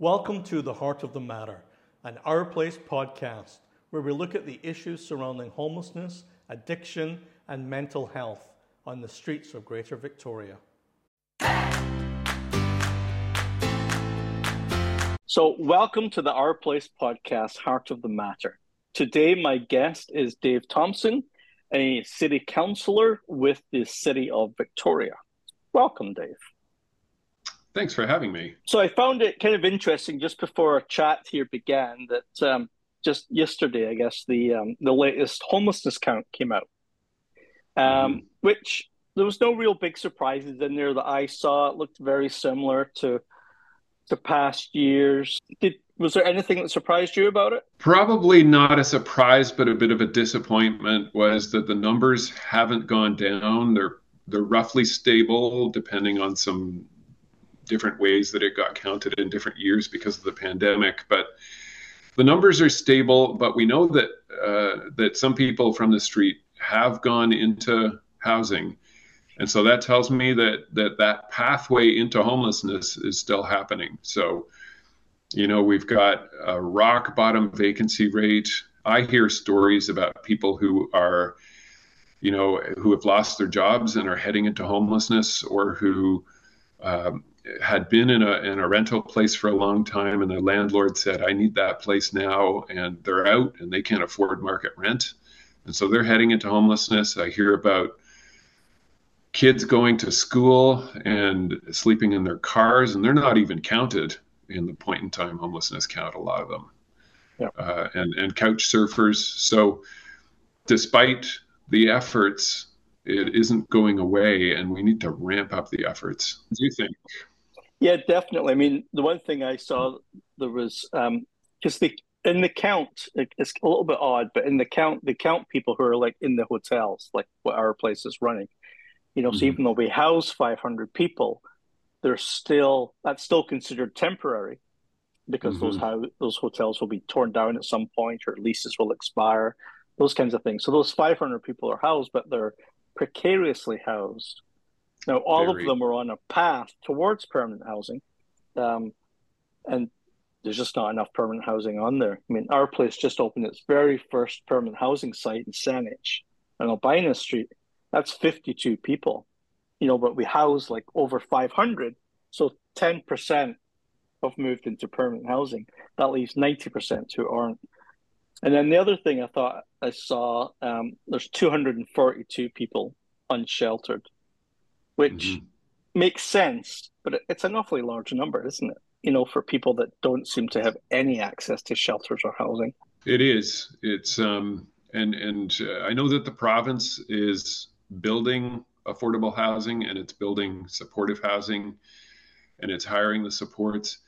Welcome to The Heart of the Matter, an Our Place podcast where we look at the issues surrounding homelessness, addiction, and mental health on the streets of Greater Victoria. So, welcome to the Our Place podcast, Heart of the Matter. Today, my guest is Dave Thompson, a city councillor with the City of Victoria. Welcome, Dave. Thanks for having me. So I found it kind of interesting just before our chat here began that um, just yesterday, I guess the um, the latest homelessness count came out, um, mm-hmm. which there was no real big surprises in there that I saw. It looked very similar to to past years. Did was there anything that surprised you about it? Probably not a surprise, but a bit of a disappointment was that the numbers haven't gone down. They're they're roughly stable, depending on some different ways that it got counted in different years because of the pandemic. But the numbers are stable, but we know that uh, that some people from the street have gone into housing, and so that tells me that that that pathway into homelessness is still happening. So, you know, we've got a rock bottom vacancy rate. I hear stories about people who are, you know, who have lost their jobs and are heading into homelessness, or who um, had been in a in a rental place for a long time, and the landlord said, "I need that place now," and they're out and they can't afford market rent, and so they're heading into homelessness. I hear about kids going to school and sleeping in their cars, and they're not even counted in the point in time homelessness count. A lot of them, yeah. uh, and and couch surfers. So, despite the efforts it isn't going away and we need to ramp up the efforts. What do you think? Yeah, definitely. I mean, the one thing I saw there was because um, the in the count it's a little bit odd, but in the count they count people who are like in the hotels, like what our place is running. You know, mm-hmm. so even though we house 500 people, they're still that's still considered temporary because mm-hmm. those how those hotels will be torn down at some point or leases will expire, those kinds of things. So those 500 people are housed, but they're precariously housed now, all Very. of them are on a path towards permanent housing, um, and there's just not enough permanent housing on there. I mean, our place just opened its very first permanent housing site in Saanich on Albina Street. That's 52 people, you know, but we house like over 500. So 10% have moved into permanent housing. That leaves 90% who aren't. And then the other thing I thought I saw, um, there's 242 people unsheltered which mm-hmm. makes sense, but it's an awfully large number, isn't it? You know, for people that don't seem to have any access to shelters or housing. It is. It's um, and and uh, I know that the province is building affordable housing and it's building supportive housing, and it's hiring the supports.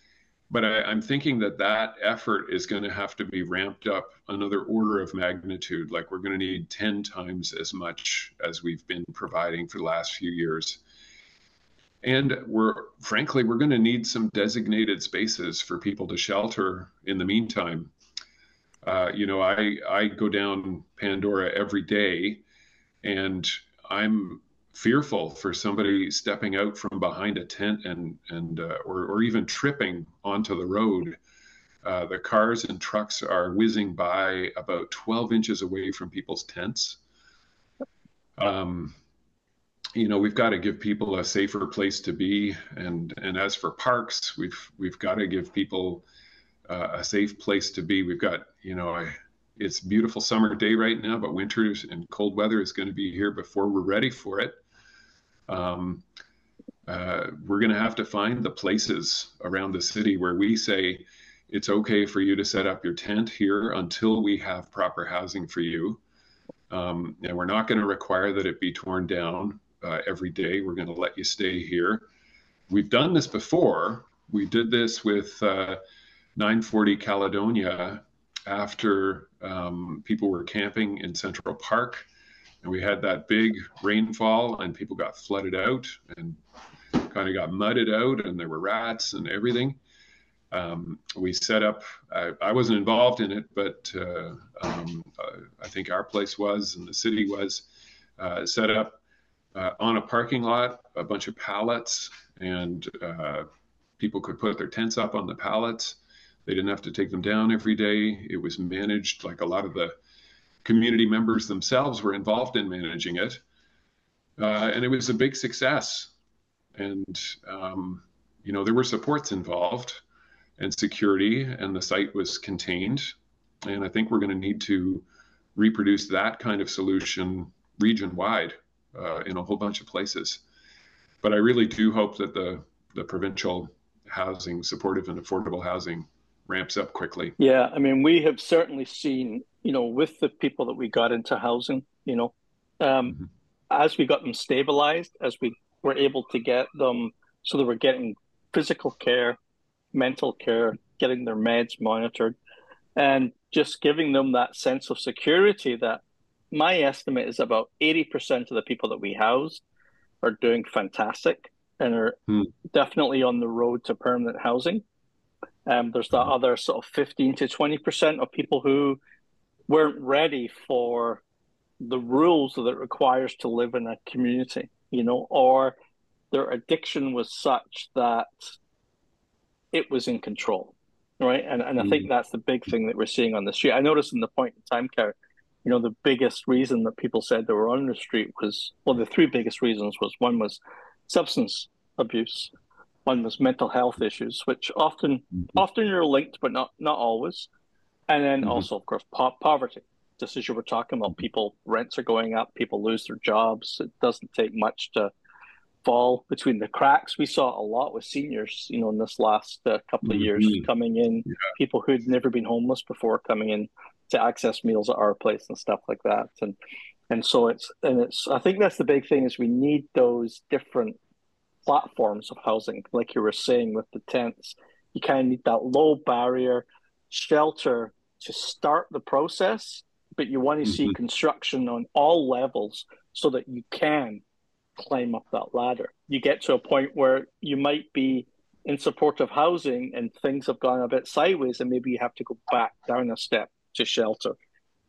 But I, am thinking that that effort is going to have to be ramped up another order of magnitude. Like we're going to need 10 times as much as we've been providing for the last few years. And we're frankly, we're going to need some designated spaces for people to shelter in the meantime. Uh, you know, I, I go down Pandora every day and I'm fearful for somebody stepping out from behind a tent and and uh, or or even tripping onto the road. Uh, the cars and trucks are whizzing by about 12 inches away from people's tents. Um, you know, we've got to give people a safer place to be, and and as for parks, we've we've got to give people uh, a safe place to be. We've got, you know, I, it's a beautiful summer day right now, but winter and cold weather is going to be here before we're ready for it um, uh, we're going to have to find the places around the city where we say it's okay for you to set up your tent here until we have proper housing for you. Um, and we're not going to require that it be torn down uh, every day. We're going to let you stay here. We've done this before. We did this with uh, 940 Caledonia after um, people were camping in Central Park and we had that big rainfall and people got flooded out and kind of got mudded out and there were rats and everything um, we set up I, I, wasn't involved in it but uh, um, i think our place was and the city was uh, set up uh, on a parking lot a bunch of pallets and uh, People could put their tents up on the pallets. They didn't have to take them down every day. It was managed like a lot of the community members themselves were involved in managing it. Uh, and it was a big success. And, um, you know, there were supports involved and security, and the site was contained. And I think we're going to need to reproduce that kind of solution region wide uh, in a whole bunch of places. But I really do hope that the, the provincial housing, supportive and affordable housing, ramps up quickly. Yeah, I mean, we have certainly seen, you know, with the people that we got into housing, you know, um, mm-hmm. as we got them stabilized, as we were able to get them so that we're getting physical care, mental care, getting their meds monitored, and just giving them that sense of security that my estimate is about 80% of the people that we house are doing fantastic and are hmm. definitely on the road to permanent housing. Um, there's that hmm. other sort of 15 to 20% of people who weren't ready for the rules that it requires to live in a community, you know, or their addiction was such that it was in control, right? And and I think hmm. that's the big thing that we're seeing on the street. I noticed in the point in time, Carrie, you know, the biggest reason that people said they were on the street was well, the three biggest reasons was one was substance abuse, one was mental health issues, which often mm-hmm. often are linked, but not not always, and then mm-hmm. also, of course, po- poverty. Just as you were talking about, people rents are going up, people lose their jobs. It doesn't take much to fall between the cracks. We saw a lot with seniors, you know, in this last uh, couple of mm-hmm. years coming in, yeah. people who'd never been homeless before coming in to access meals at our place and stuff like that. And and so it's and it's I think that's the big thing is we need those different platforms of housing, like you were saying with the tents. You kind of need that low barrier shelter to start the process, but you want to mm-hmm. see construction on all levels so that you can climb up that ladder. You get to a point where you might be in supportive housing and things have gone a bit sideways, and maybe you have to go back down a step to shelter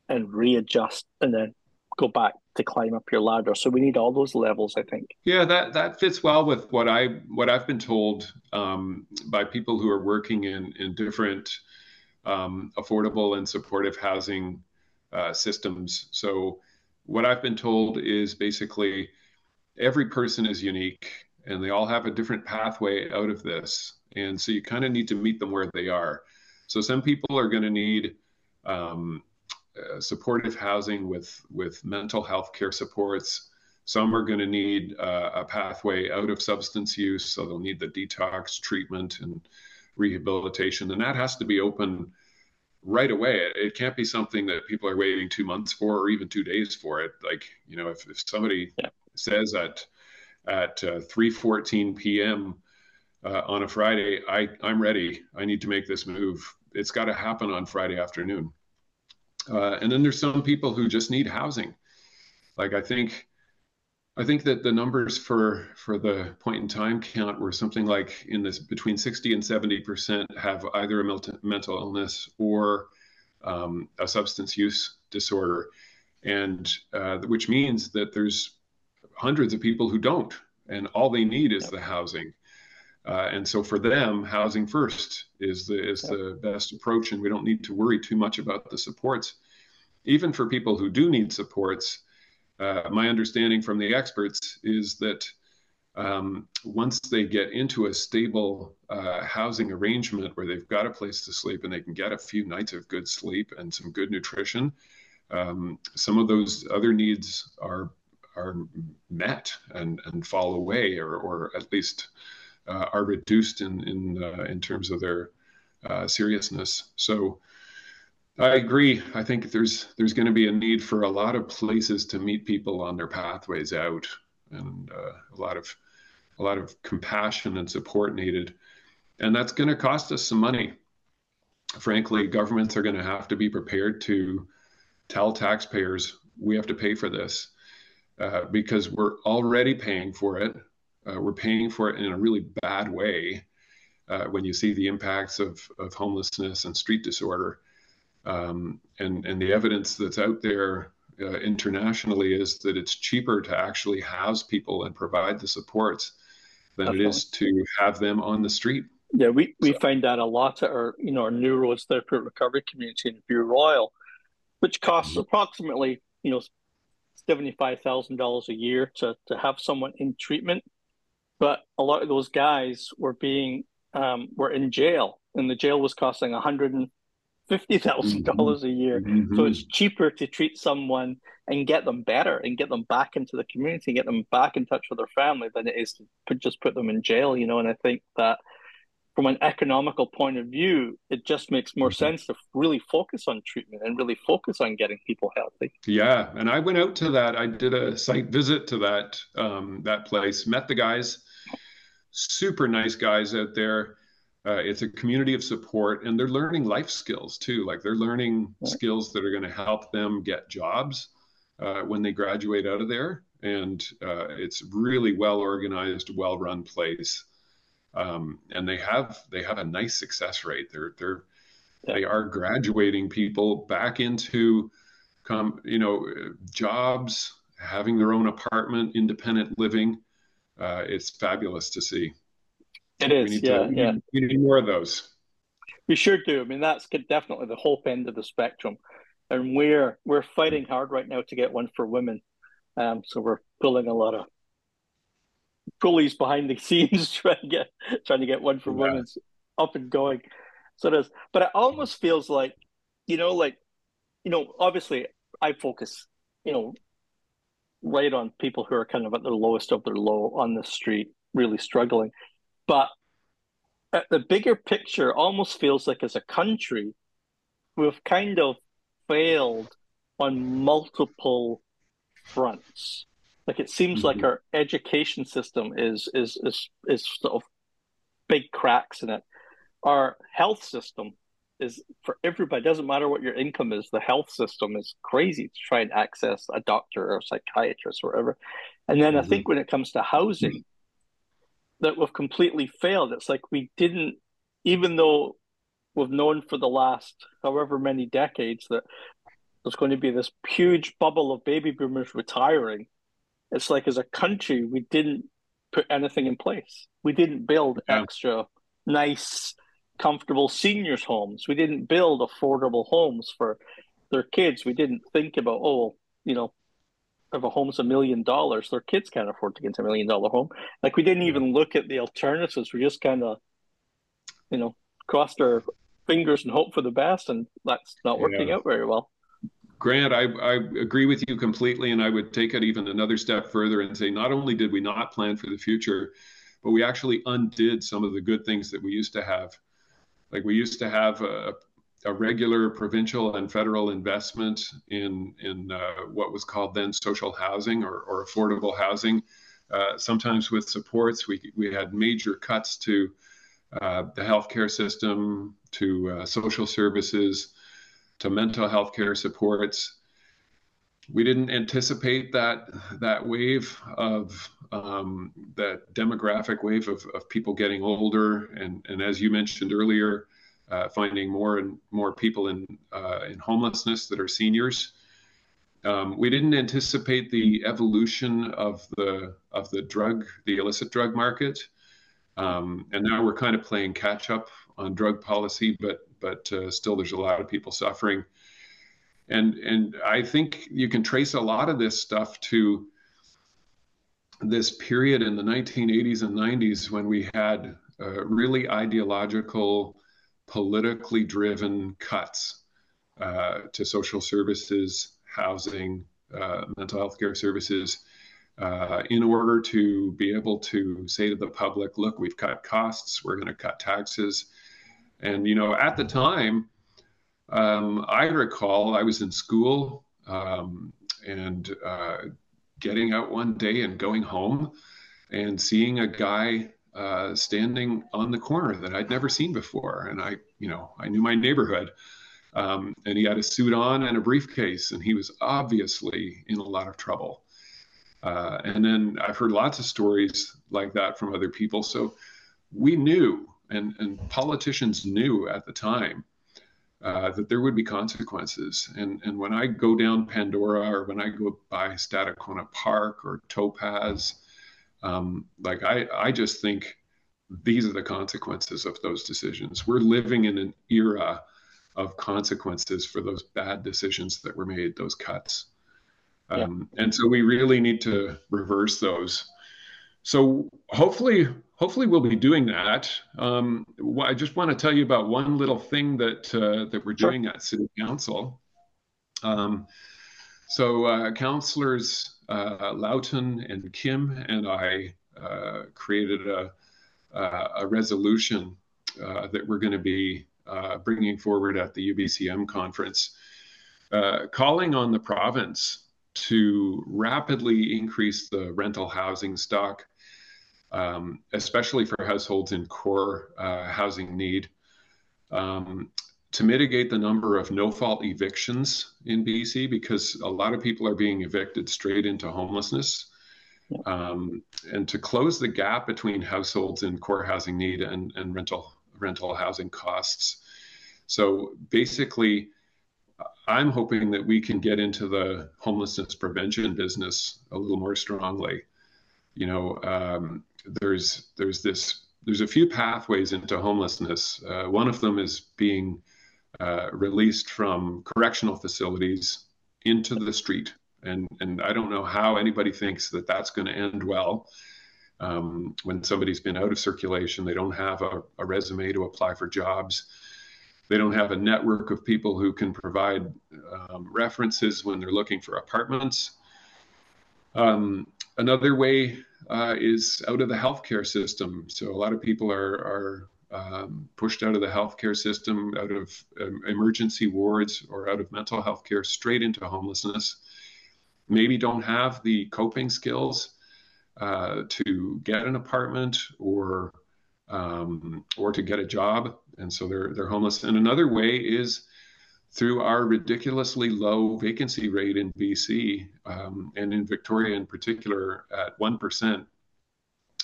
and readjust and then go back to climb up your ladder. So we need all those levels, I think. Yeah, that that fits well with what I what I've been told um, by people who are working in in different um, affordable and supportive housing uh, systems. So what I've been told is basically every person is unique and they all have a different pathway out of this. And so you kind of need to meet them where they are. So some people are going to need um, uh, supportive housing with with mental health care supports. Some are going to need uh, a pathway out of substance use, so they'll need the detox treatment and rehabilitation, and that has to be open right away. It, it, can't be something that people are waiting two months for or even two days for it. Like you know, if, if somebody yeah. says at at uh, 3:14 p.m. Uh, on a Friday, I I'm ready. I need to make this move it's got to happen on Friday afternoon. Uh, and then there's some people who just need housing. Like I think, I think that the numbers for for the point in time count were something like in this between 60 and 70 percent have either a mental illness or um, a substance use disorder, and uh, which means that there's hundreds of people who don't, and all they need is the housing. Uh, and so for them, housing first is the is the best approach, and we don't need to worry too much about the supports. Even for people who do need supports, uh, my understanding from the experts is that um, once they get into a stable uh, housing arrangement where they've got a place to sleep and they can get a few nights of good sleep and some good nutrition, um, some of those other needs are are met and and fall away or or at least uh, are reduced in in uh, in terms of their uh, seriousness. So I agree. I think there's there's going to be a need for a lot of places to meet people on their pathways out, and uh, a lot of a lot of compassion and support needed, and that's going to cost us some money. Frankly, governments are going to have to be prepared to tell taxpayers we have to pay for this uh, because we're already paying for it uh, we're paying for it in a really bad way uh, when you see the impacts of, of homelessness and street disorder. Um, and, and the evidence that's out there uh, internationally is that it's cheaper to actually house people and provide the supports than Definitely. it is to have them on the street. Yeah, we, we so. find that a lot at our you know our New Roads Therapeutic Recovery community in View Royal, which costs mm-hmm. approximately you know seventy five thousand dollars a year to to have someone in treatment, but a lot of those guys were being um, were in jail, and the jail was costing one hundred and fifty thousand mm-hmm. dollars a year. Mm-hmm. So it's cheaper to treat someone and get them better and get them back into the community, get them back in touch with their family than it is to put, just put them in jail. You know, and I think that from an economical point of view, it just makes more mm-hmm. sense to really focus on treatment and really focus on getting people healthy. Yeah, and I went out to that. I did a site visit to that um, that place. Met the guys, super nice guys out there. Uh, it's a community of support, and they're learning life skills too. Like they're learning right. skills that are going to help them get jobs uh, when they graduate out of there. And uh, it's really well organized, well run place um, and they have they have a nice success rate. They're they're yeah. they are graduating people back into come you know jobs, having their own apartment, independent living. Uh, it's fabulous to see. It is, yeah, to, yeah. We need more of those. We sure do. I mean, that's definitely the hope end of the spectrum, and we're we're fighting hard right now to get one for women. Um, so we're pulling a lot of pulleys behind the scenes trying to get trying to get one for yeah. women's up and going. So it is. But it almost feels like, you know, like, you know, obviously I focus, you know, right on people who are kind of at the lowest of their low on the street, really struggling. But at the bigger picture almost feels like as a country, we've kind of failed on multiple fronts. Like it seems mm-hmm. like our education system is is is is sort of big cracks in it. Our health system is for everybody. It doesn't matter what your income is. The health system is crazy to try and access a doctor or a psychiatrist or whatever. And then mm-hmm. I think when it comes to housing, that we've completely failed. It's like we didn't, even though we've known for the last however many decades that there's going to be this huge bubble of baby boomers retiring it's like as a country we didn't put anything in place. We didn't build yeah. extra nice, comfortable seniors' homes. We didn't build affordable homes for their kids. We didn't think about, oh, you know, if a home's a million dollars, their kids can't afford to get a million dollar home. Like we didn't even look at the alternatives. We just kind of, you know, crossed our fingers and hope for the best, and that's not working yeah. out very well. Grant, I, I agree with you completely, and I would take it even another step further and say not only did we not plan for the future, but we actually undid some of the good things that we used to have. Like we used to have a, a regular provincial and federal investment in in uh, what was called then social housing or, or affordable housing. Uh, sometimes with supports, we we had major cuts to uh, the healthcare system, to uh, social services to mental health care supports. We didn't anticipate that that wave of um, that demographic wave of, of people getting older, and, and as you mentioned earlier, uh, finding more and more people in uh, in homelessness that are seniors. Um, we didn't anticipate the evolution of the of the drug, the illicit drug market, um, and now we're kind of playing catch up on drug policy, but but uh, still there's a lot of people suffering. And and I think you can trace a lot of this stuff to this period in the 1980s and 90s when we had uh, really ideological, politically driven cuts uh, to social services, housing, uh, mental health care services. Uh, in order to be able to say to the public, look, we've cut costs, we're going to cut taxes, and, you know, at the time, um, I recall I was in school um, and uh, getting out one day and going home and seeing a guy uh, standing on the corner that I'd never seen before. And I, you know, I knew my neighborhood. Um, and he had a suit on and a briefcase, and he was obviously in a lot of trouble. Uh, and then I've heard lots of stories like that from other people. So we knew and, and politicians knew at the time uh, that there would be consequences. And, and when I go down Pandora or when I go by Stadacona Park or Topaz, um, like I, I just think these are the consequences of those decisions. We're living in an era of consequences for those bad decisions that were made, those cuts. Um, yeah. And so we really need to reverse those. So hopefully, hopefully we'll be doing that. Um, I just want to tell you about one little thing that uh, that we're doing sure. at City Council. Um, so uh, councillors uh, Loughton and Kim and I uh, created a, a resolution uh, that we're going to be uh, bringing forward at the UBCM conference, calling on the province to rapidly increase the rental housing stock, um, especially for households in core uh, housing need, um, to mitigate the number of no fault evictions in BC because a lot of people are being evicted straight into homelessness. Um, and to close the gap between households in core housing need and, and rental rental housing costs. So basically, I'm hoping that we can get into the homelessness prevention business a little more strongly. You know, um, there's there's this there's a few pathways into homelessness. Uh, one of them is being uh, released from correctional facilities into the street, and and I don't know how anybody thinks that that's going to end well. Um, when somebody's been out of circulation, they don't have a, a resume to apply for jobs they don't have a network of people who can provide um, references when they're looking for apartments. Um, another way uh, is out of the healthcare system. So a lot of people are, are um, pushed out of the healthcare system, out of um, emergency wards or out of mental health care, straight into homelessness. Maybe don't have the coping skills uh, to get an apartment or um, or to get a job, and so they're they're homeless. And another way is through our ridiculously low vacancy rate in BC um, and in Victoria in particular at one percent.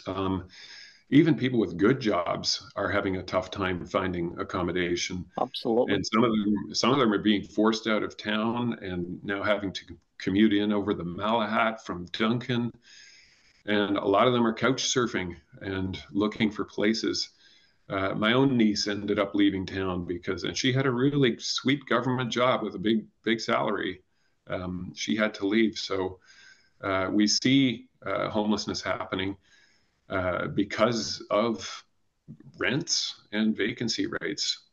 Um, even people with good jobs are having a tough time finding accommodation. Absolutely. And some of them, some of them are being forced out of town and now having to commute in over the Malahat from Duncan and a lot of them are couch surfing and looking for places. Uh, my own niece ended up leaving town because, and she had a really sweet government job with a big, big salary. Um, she had to leave. So uh, we see uh, homelessness happening uh, because of rents and vacancy rates.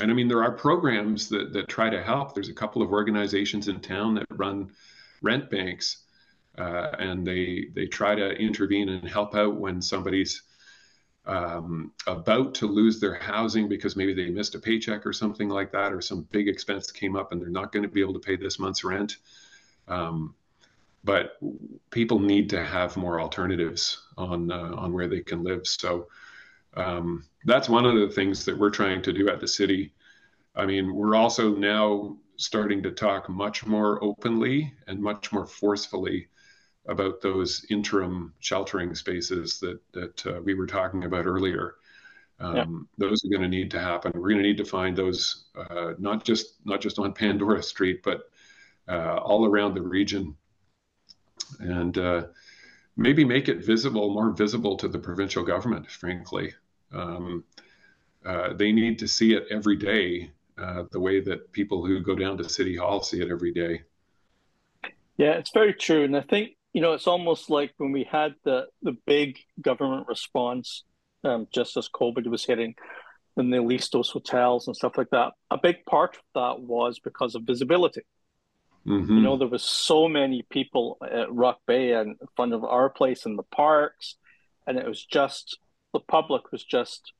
And I mean, there are programs that, that try to help. There's a couple of organizations in town that run rent banks uh, and they they try to intervene and help out when somebody's um, about to lose their housing because maybe they missed a paycheck or something like that, or some big expense came up and they're not going to be able to pay this month's rent. Um, but people need to have more alternatives on uh, on where they can live. So um, that's one of the things that we're trying to do at the city. I mean, we're also now starting to talk much more openly and much more forcefully about those interim sheltering spaces that that uh, we were talking about earlier. Um, yeah. Those are going to need to happen. We're going to need to find those uh, not just not just on Pandora Street, but uh, all around the region, and uh, maybe make it visible, more visible to the provincial government. Frankly, um, uh, they need to see it every day, uh, the way that people who go down to City Hall see it every day. Yeah, it's very true, and I think you know, it's almost like when we had the the big government response um, just as COVID was hitting, and they leased those hotels and stuff like that. A big part of that was because of visibility. Mm-hmm. You know, there was so many people at Rock Bay and in front of our place in the parks, and it was just the public was just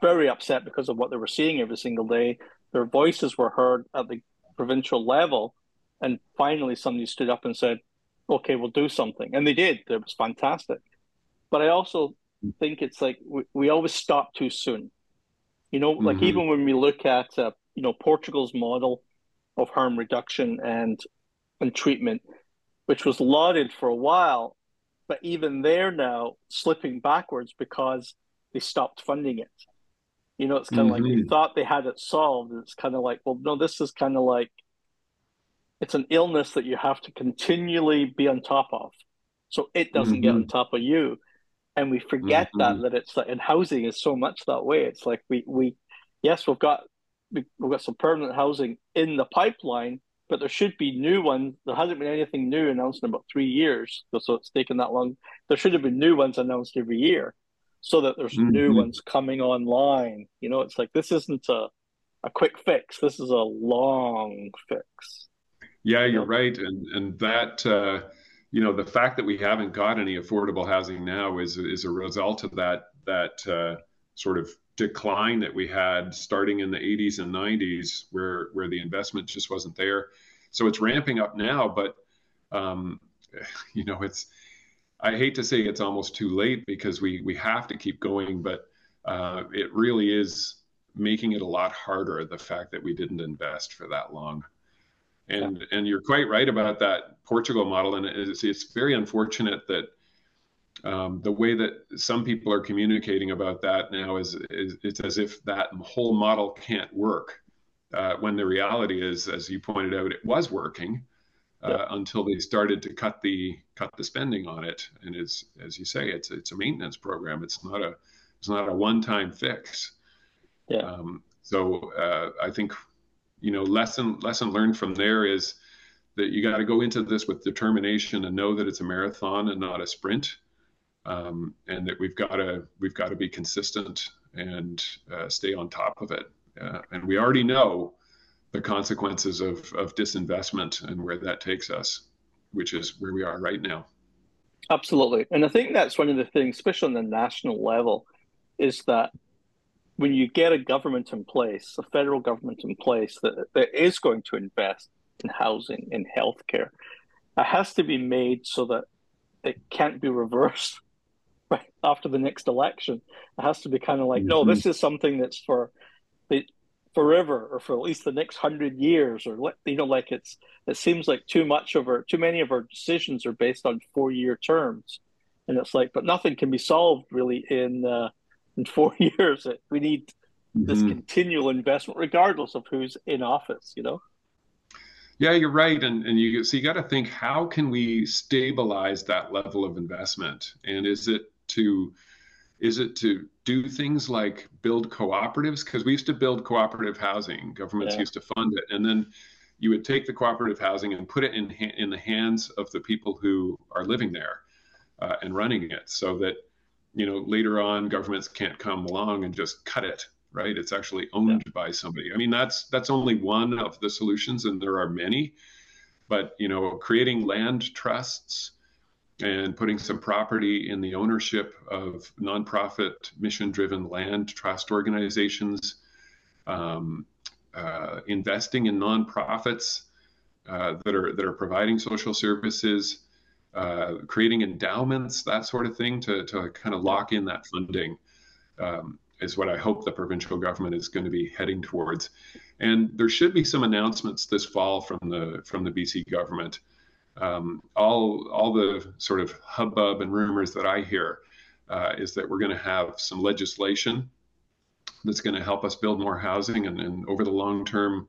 very upset because of what they were seeing every single day. Their voices were heard at the provincial level, and finally somebody stood up and said, okay, we'll do something. And they did. It was fantastic. But I also think it's like we, we always stop too soon. You know, like mm-hmm. even when we look at, uh, you know, Portugal's model of harm reduction and and treatment, which was lauded for a while, but even they're now slipping backwards because they stopped funding it. You know, it's kind of mm-hmm. like they mm-hmm. thought they had it solved. It's kind of like, well, no, this is kind of like it's an illness that you have to continually be on top of so it doesn't mm-hmm. get on top of you and we forget mm-hmm. that that it's like and housing is so much that way. It's like we we yes we've got we've got some permanent housing in the pipeline, but there should be new ones. There hasn't been anything new announced in about three years, so it's taken that long. There should have been new ones announced every year, so that there's mm-hmm. new ones coming online. You know, it's like this isn't a a quick fix. This is a long fix. Yeah, you're right, and and that uh, you know the fact that we haven't got any affordable housing now is is a result of that that uh, sort of decline that we had starting in the 80s and 90s, where where the investment just wasn't there. So it's ramping up now, but um, you know it's. I hate to say it's almost too late because we we have to keep going, but uh, it really is making it a lot harder. The fact that we didn't invest for that long. And and you're quite right about that Portugal model, and it's it's very unfortunate that um, the way that some people are communicating about that now is, is it's as if that whole model can't work. Uh, when the reality is, as you pointed out, it was working uh, yeah. until they started to cut the cut the spending on it. And it's as you say, it's it's a maintenance program. It's not a it's not a one time fix. Yeah. Um, so uh, I think you know lesson lesson learned from there is that you got to go into this with determination and know that it's a marathon and not a sprint. Um, and that we've got to we've got to be consistent and uh, stay on top of it. Uh, and we already know the consequences of, of disinvestment and where that takes us which is where we are right now. Absolutely. And i think that's one of the things especially on the national level is that when you get a government in place, a federal government in place that, that is going to invest in housing, in healthcare, it has to be made so that it can't be reversed right after the next election. It has to be kind of like, mm-hmm. no, this is something that's for the forever or for at least the next hundred years or you know like it's it seems like too much of our too many of our decisions are based on four year terms and it's like but nothing can be solved really in uh, in four years. We need this mm-hmm. continual investment, regardless of who's in office. You know. Yeah, you're right, and and you so you got to think how can we stabilize that level of investment, and is it to is it to do things like build cooperatives? Because we used to build cooperative housing, governments yeah. used to fund it, and then you would take the cooperative housing and put it in in the hands of the people who are living there uh, and running it, so that you know, later on governments can't come along and just cut it, right? It's actually owned yeah. by somebody. I mean, that's that's only one of the solutions, and there are many. But you know, creating land trusts and putting some property in the ownership of nonprofit, mission-driven land trust organizations, um, uh, investing in nonprofits uh, that are that are providing social services uh, creating endowments, that sort of thing, to, to kind of lock in that funding um, is what I hope the provincial government is going to be heading towards. And there should be some announcements this fall from the from the BC government. Um, all all the sort of hubbub and rumors that I hear uh, is that we're going to have some legislation that's going to help us build more housing, and, and over the long term,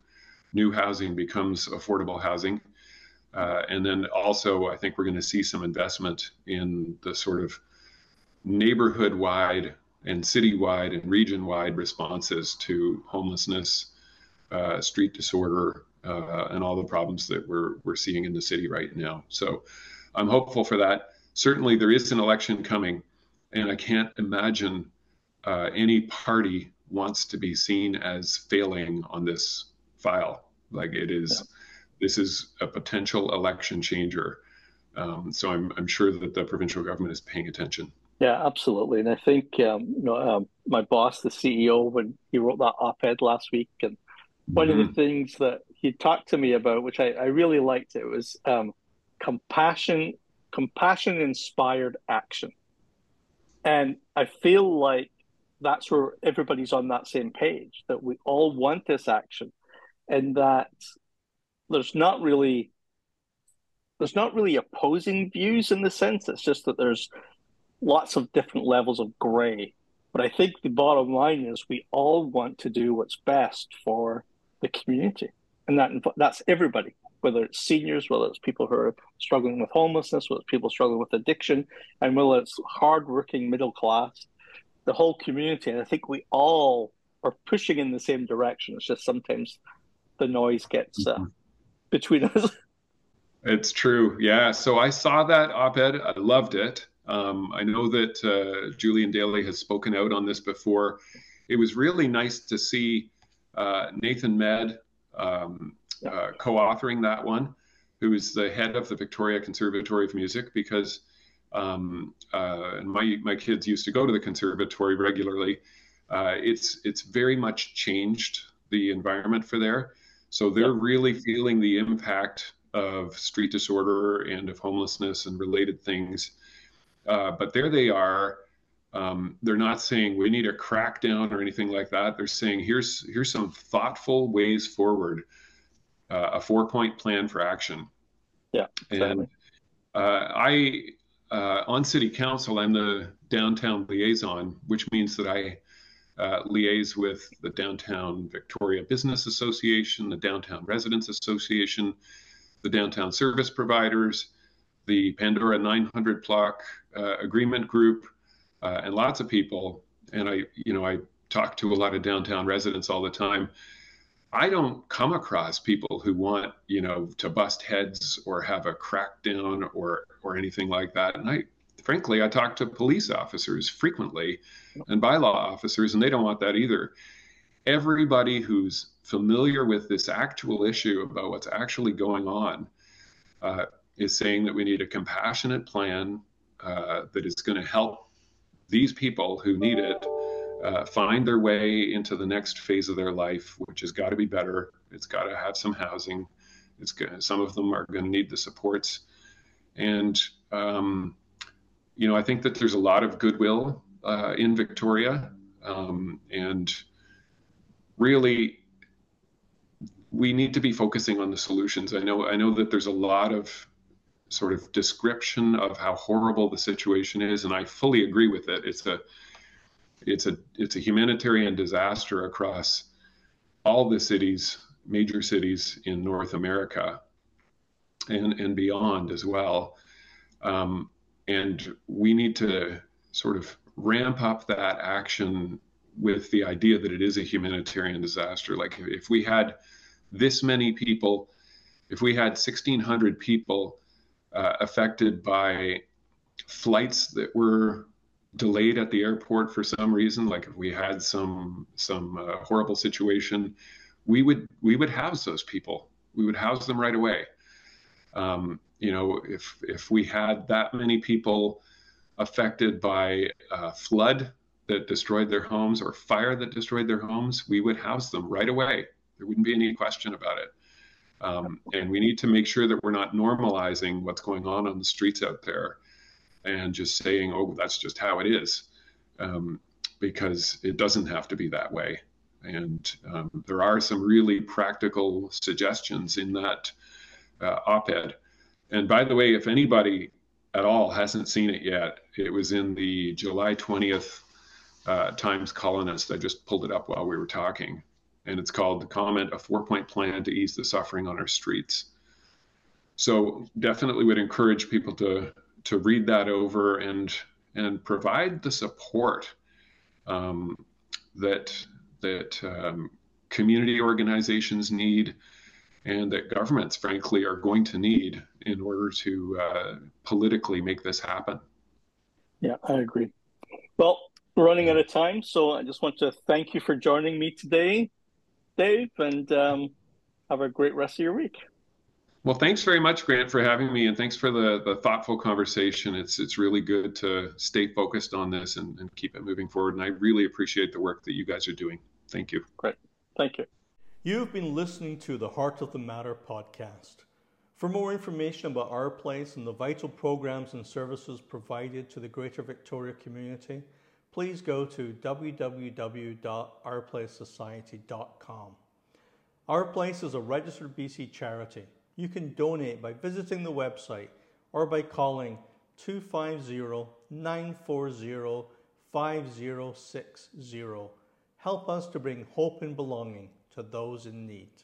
new housing becomes affordable housing. Uh, and then also, I think we're going to see some investment in the sort of neighborhood wide and city wide and region wide responses to homelessness, uh, street disorder, uh, and all the problems that we're, we're seeing in the city right now. So I'm hopeful for that. Certainly, there is an election coming, and I can't imagine uh, any party wants to be seen as failing on this file. Like it is. Yeah this is a potential election changer. Um, so I'm, I'm sure that the provincial government is paying attention. Yeah, absolutely. And I think um, you know um, my boss, the CEO, when he wrote that op-ed last week, and one mm-hmm. of the mm-hmm. things that he talked to me about, which I, I really liked, it was um, compassion, compassion inspired action. And I feel like that's where everybody's on that same page. That we all want this action, and that there's not really there's not really opposing views in the sense. It's just that there's lots of different levels of gray. But I think the bottom line is we all want to do what's best for the community, and that that's everybody. whether it's seniors, whether it's people who are struggling with homelessness, whether it's people struggling with addiction, and whether it's hardworking middle class, the whole community. And I think we all are pushing in the same direction. It's just sometimes the noise gets uh, mm-hmm. Between us. It's true. Yeah. So I saw that op ed. I loved it. Um, I know that uh, Julian Daly has spoken out on this before. It was really nice to see uh, Nathan Medd um, uh, co authoring that one, who is the head of the Victoria Conservatory of Music, because um, uh, my, my kids used to go to the conservatory regularly. Uh, it's, it's very much changed the environment for there. So they're yep. really feeling the impact of street disorder and of homelessness and related things. Uh, but there they are. Um, they're not saying we need a crackdown or anything like that. They're saying here's here's some thoughtful ways forward, uh, a four point plan for action. Yeah, and uh, I uh, on city council I'm the downtown liaison, which means that I uh, liaise with the Downtown Victoria Business Association, the Downtown Residents Association, the downtown service providers, the Pandora 900 block uh, agreement group, uh, and lots of people. And I, you know, I talk to a lot of downtown residents all the time. I don't come across people who want, you know, to bust heads or have a crackdown or or anything like that. And I, frankly, I talk to police officers frequently and bylaw officers, and they don't want that either. Everybody who's familiar with this actual issue about what's actually going on uh, is saying that we need a compassionate plan uh, that is going to help these people who need it uh, find their way into the next phase of their life, which has got to be better. It's got to have some housing. It's gonna, some of them are going to need the supports, and um, you know I think that there's a lot of goodwill uh, in Victoria, um, and really we need to be focusing on the solutions. I know I know that there's a lot of sort of description of how horrible the situation is, and I fully agree with it. It's a it's a it's a humanitarian disaster across all the cities, major cities in North America, and and beyond as well. Um, and we need to sort of ramp up that action with the idea that it is a humanitarian disaster. Like if we had this many people, if we had 1,600 people uh, affected by flights that were delayed at the airport for some reason, like if we had some some uh, horrible situation, we would we would house those people. We would house them right away. Um, you know, if if we had that many people affected by a flood that destroyed their homes or fire that destroyed their homes, we would house them right away. There wouldn't be any question about it. Um, and we need to make sure that we're not normalizing what's going on on the streets out there and just saying, oh, that's just how it is, um, because it doesn't have to be that way. And um, there are some really practical suggestions in that uh, op ed. And by the way, if anybody at all hasn't seen it yet, it was in the July 20th uh, Times Colonist. I just pulled it up while we were talking and it's called the comment a four point plan to ease the suffering on our streets so definitely would encourage people to to read that over and and provide the support um, that that um, community organizations need and that governments frankly are going to need in order to uh, politically make this happen yeah i agree well we're running out of time so i just want to thank you for joining me today Dave, and um, have a great rest of your week. Well, thanks very much, Grant, for having me, and thanks for the, the thoughtful conversation. It's it's really good to stay focused on this and, and keep it moving forward. And I really appreciate the work that you guys are doing. Thank you. Great. Thank you. You've been listening to the Heart of the Matter podcast. For more information about our place and the vital programs and services provided to the Greater Victoria community, please go to www.ourplacesociety.com. Our Place is a registered BC charity. You can donate by visiting the website or by calling 250 940 5060. Help us to bring hope and belonging to those in need.